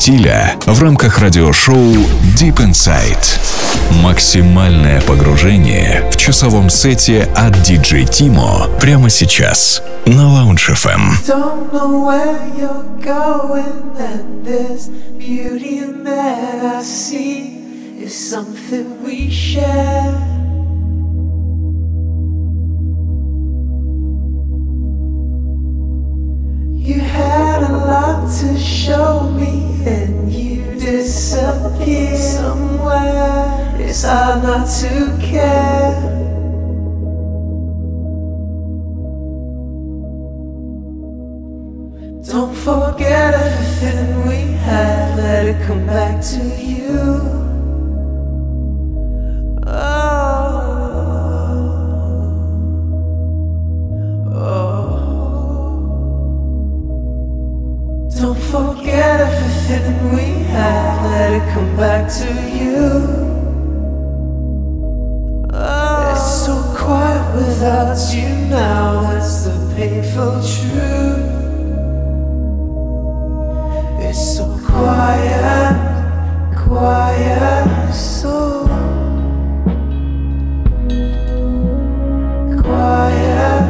стиля в рамках радиошоу Deep Inside. Максимальное погружение в часовом сете от DJ Timo прямо сейчас на Lounge FM. Is something we share. You had a lot to show me, and you disappeared somewhere. It's hard not to care. Don't forget everything we had, let it come back to you. Oh. oh. Don't forget everything we had, let it come back to you. Oh. It's so quiet without you now, that's the painful truth. It's so quiet, quiet, so quiet, quiet.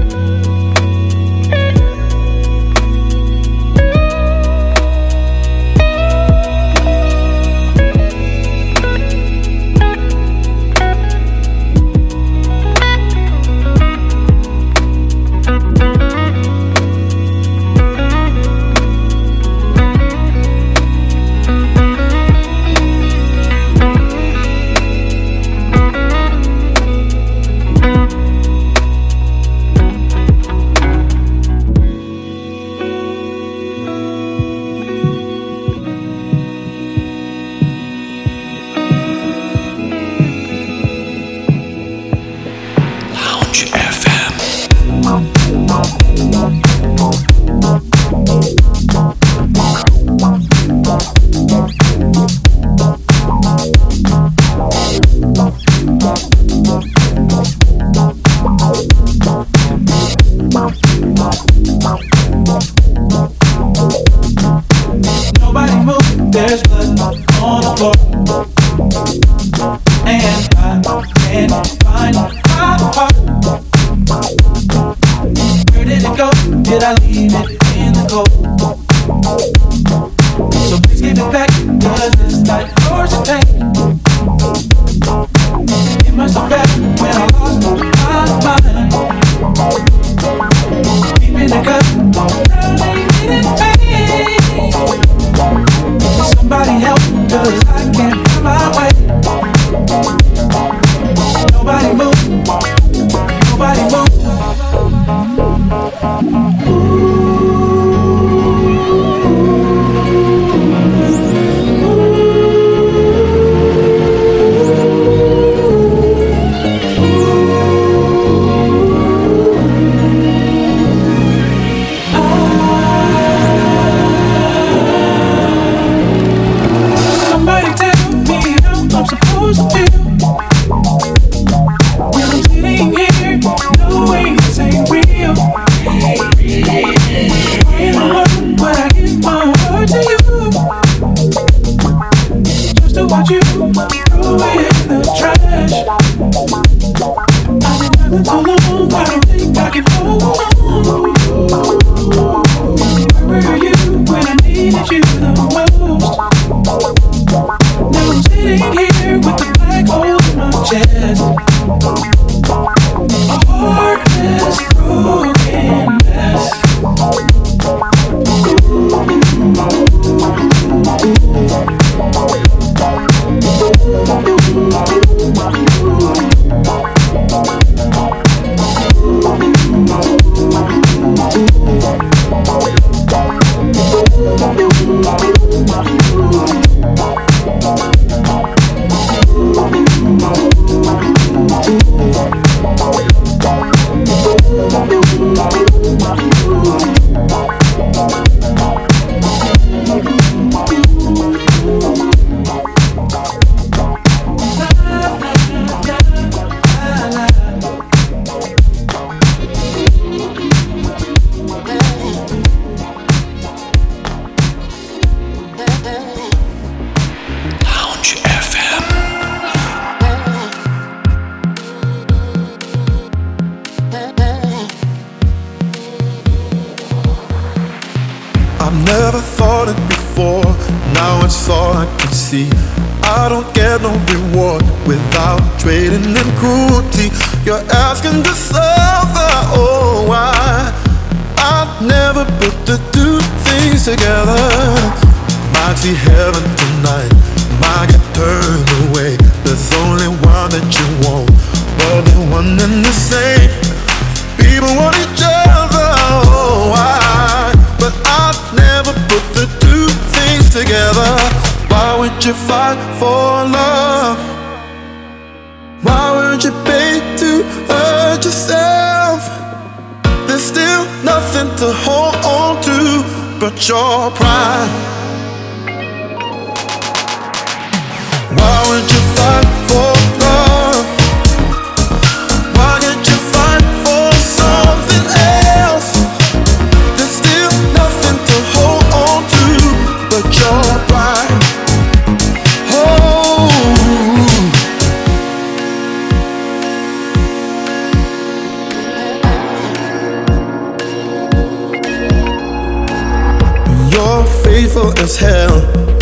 faithful as hell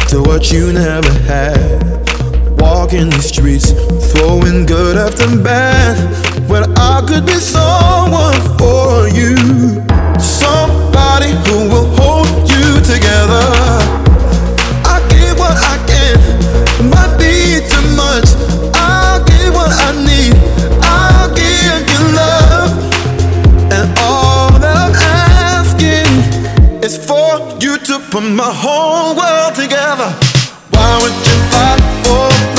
to what you never had. Walking the streets, throwing good after bad. When I could be someone for you, somebody who will hold you together. to put my whole world together. Why would you fight for?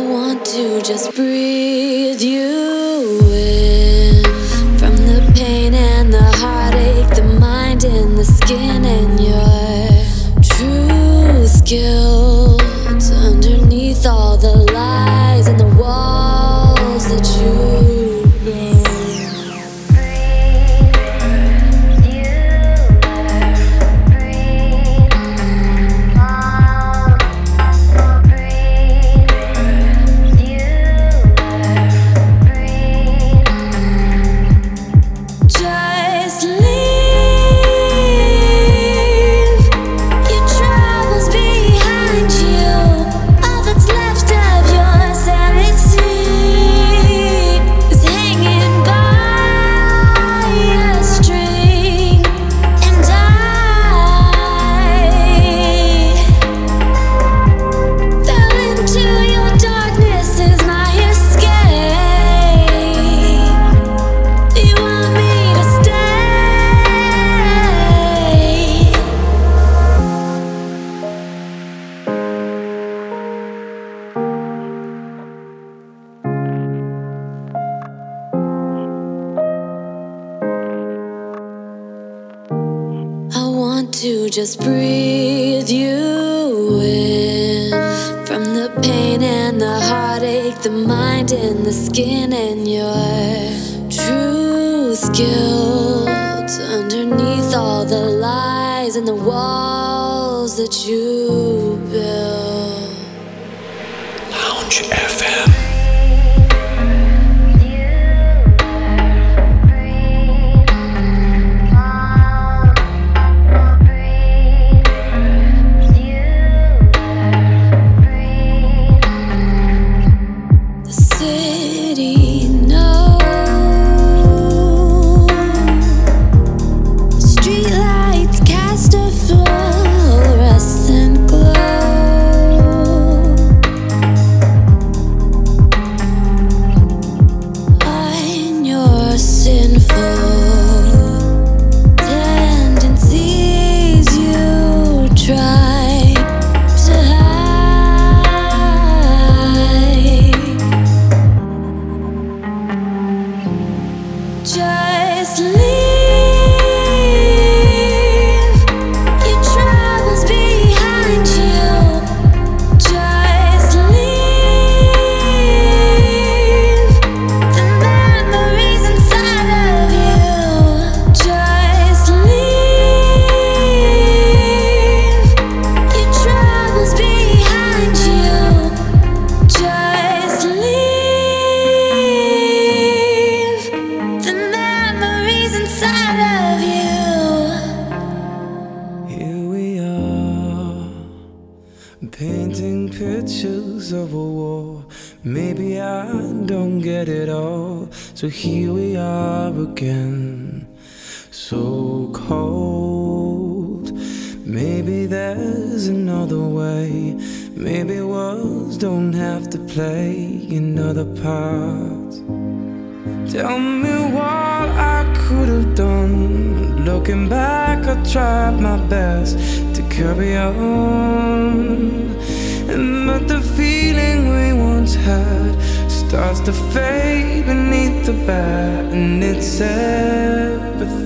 want to just breathe you in from the pain and the heartache, the mind and the skin and your true skill.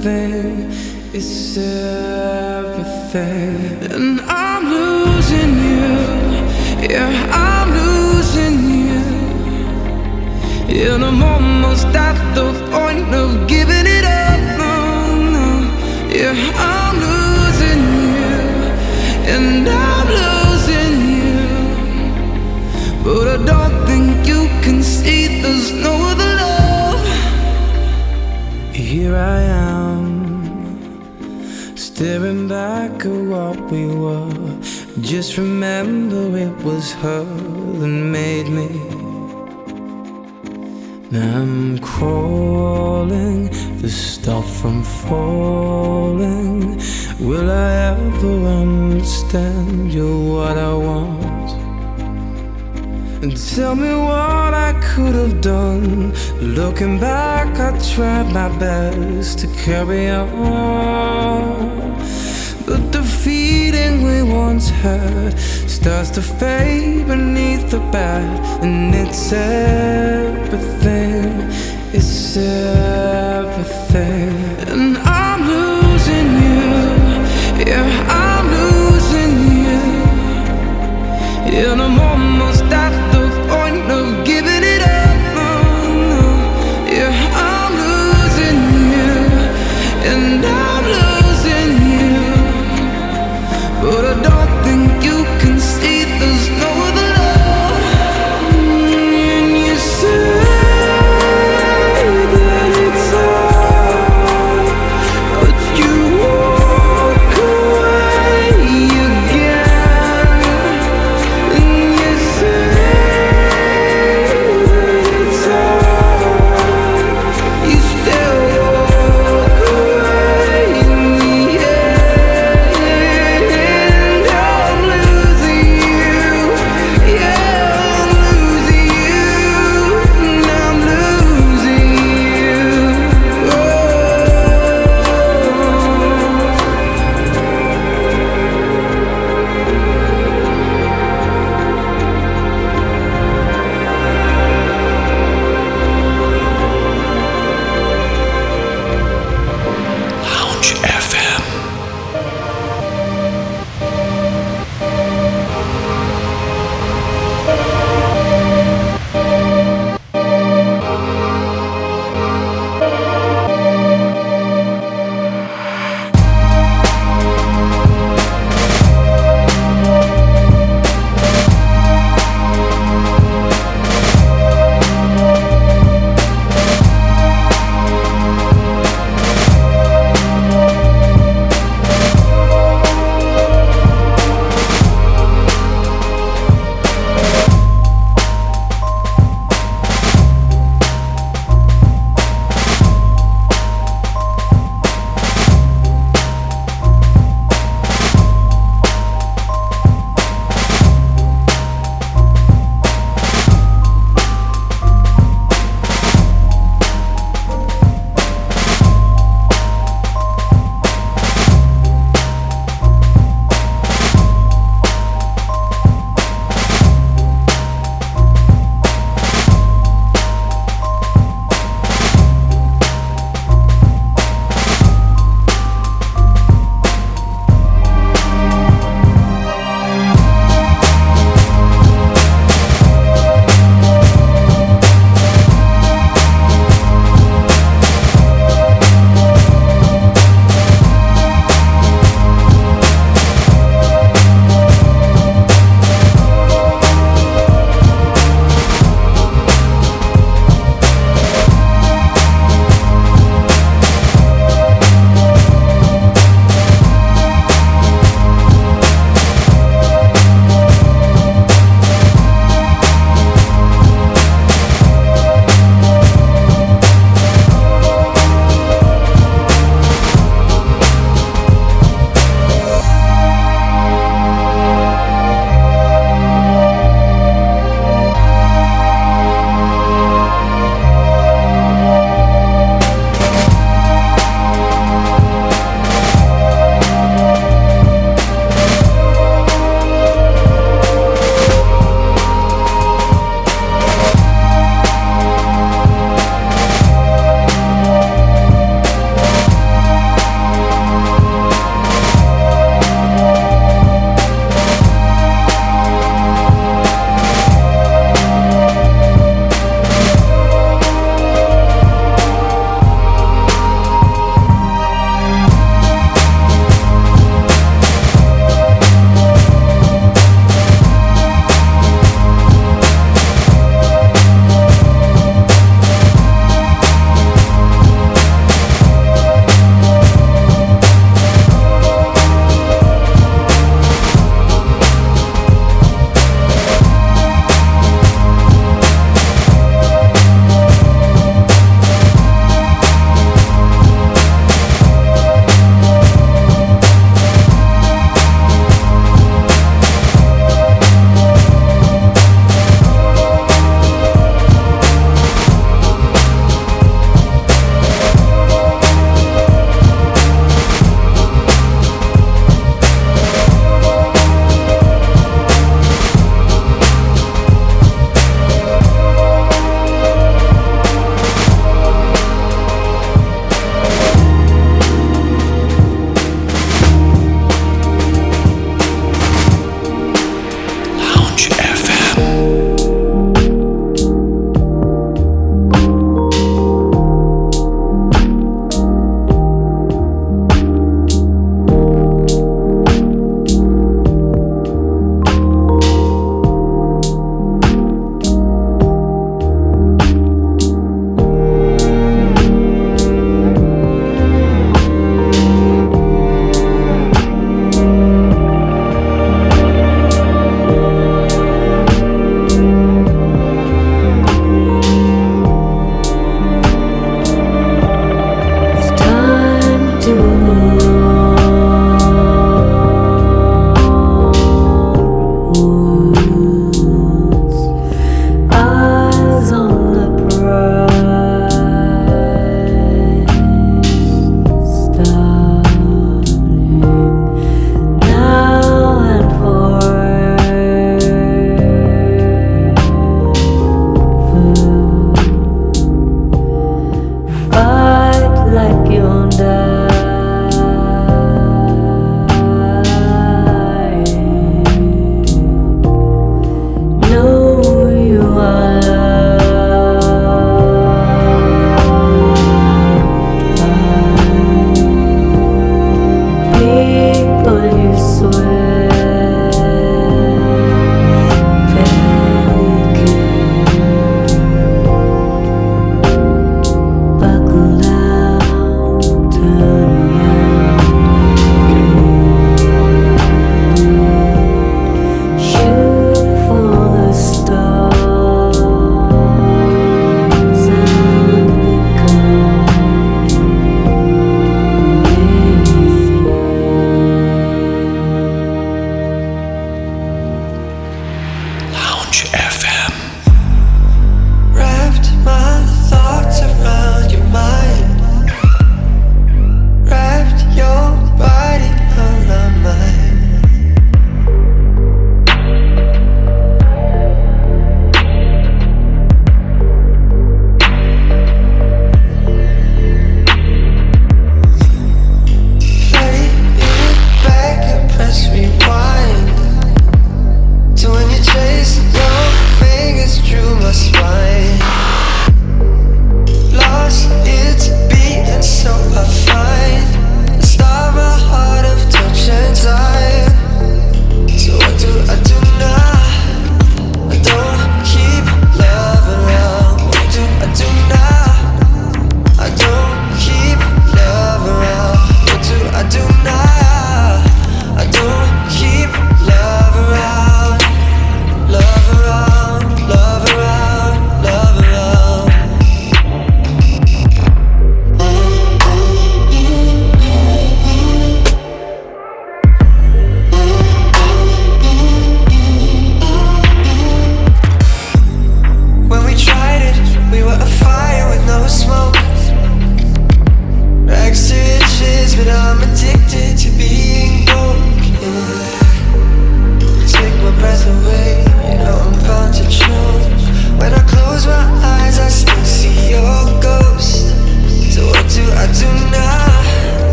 Everything. It's everything. And I'm losing you. Yeah, I'm losing you. And I'm almost at the point of giving it up. No, no. Yeah, I'm losing you. And I'm losing you. But I don't think you can see there's no other love. Here I am, staring back at what we were. Just remember it was her that made me. Now I'm crawling to stop from falling. Will I ever understand you what I want? And tell me what I could have done. Looking back, I tried my best to carry on. But the feeling we once had starts to fade beneath the bat, and it's everything, it's everything. And I'm losing you, yeah, I'm losing you. And I'm almost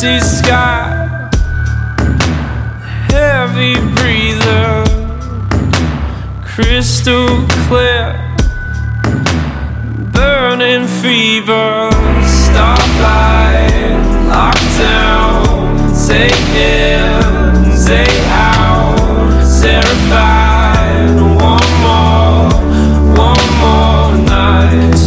empty sky, heavy breather, crystal clear, burning fever, stoplight, lockdown, take in, say out, terrified, one more, one more night.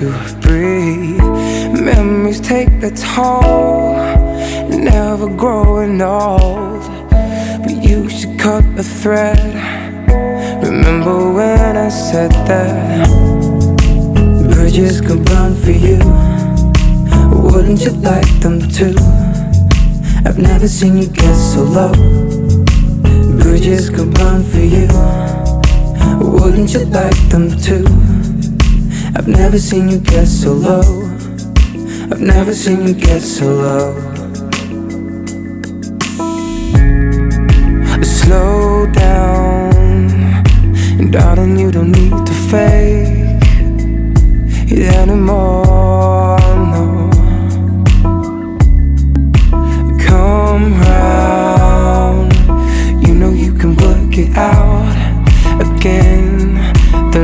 To breathe. Memories take their toll, never growing old. But you should cut the thread. Remember when I said that bridges could burn for you? Wouldn't you like them too? I've never seen you get so low. Bridges could burn for you. Wouldn't you like them too? I've never seen you get so low. I've never seen you get so low. Slow down, and darling, you don't need to fake it anymore. No, come round. You know you can work it out again. The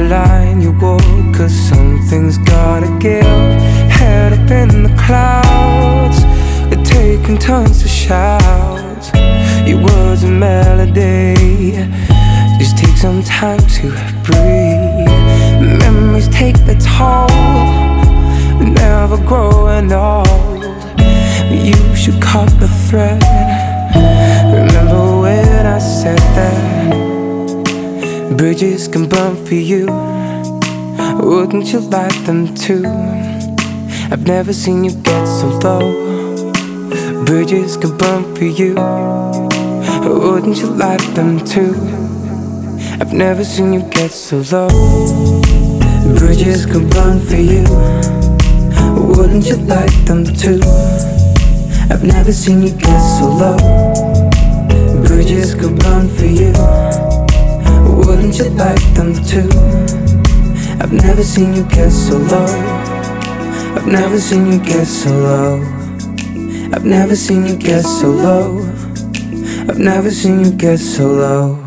line you walk, cause something's gotta give. Head up in the clouds, we're taking turns to shout. Your words a melody. Just take some time to breathe. Memories take the toll, never growing old. You should cut the thread. Remember when I said that bridges can burn for you? Wouldn't you like them too? I've never seen you get so low. Bridges could burn for you. Wouldn't you like them too? I've never seen you get so low. Bridges could burn for you. Wouldn't you like them too? I've never seen you get so low. Bridges can burn for you. Wouldn't you like them too? I've never seen you get so low. I've never seen you get so low. I've never seen you get so low. I've never seen you get so low.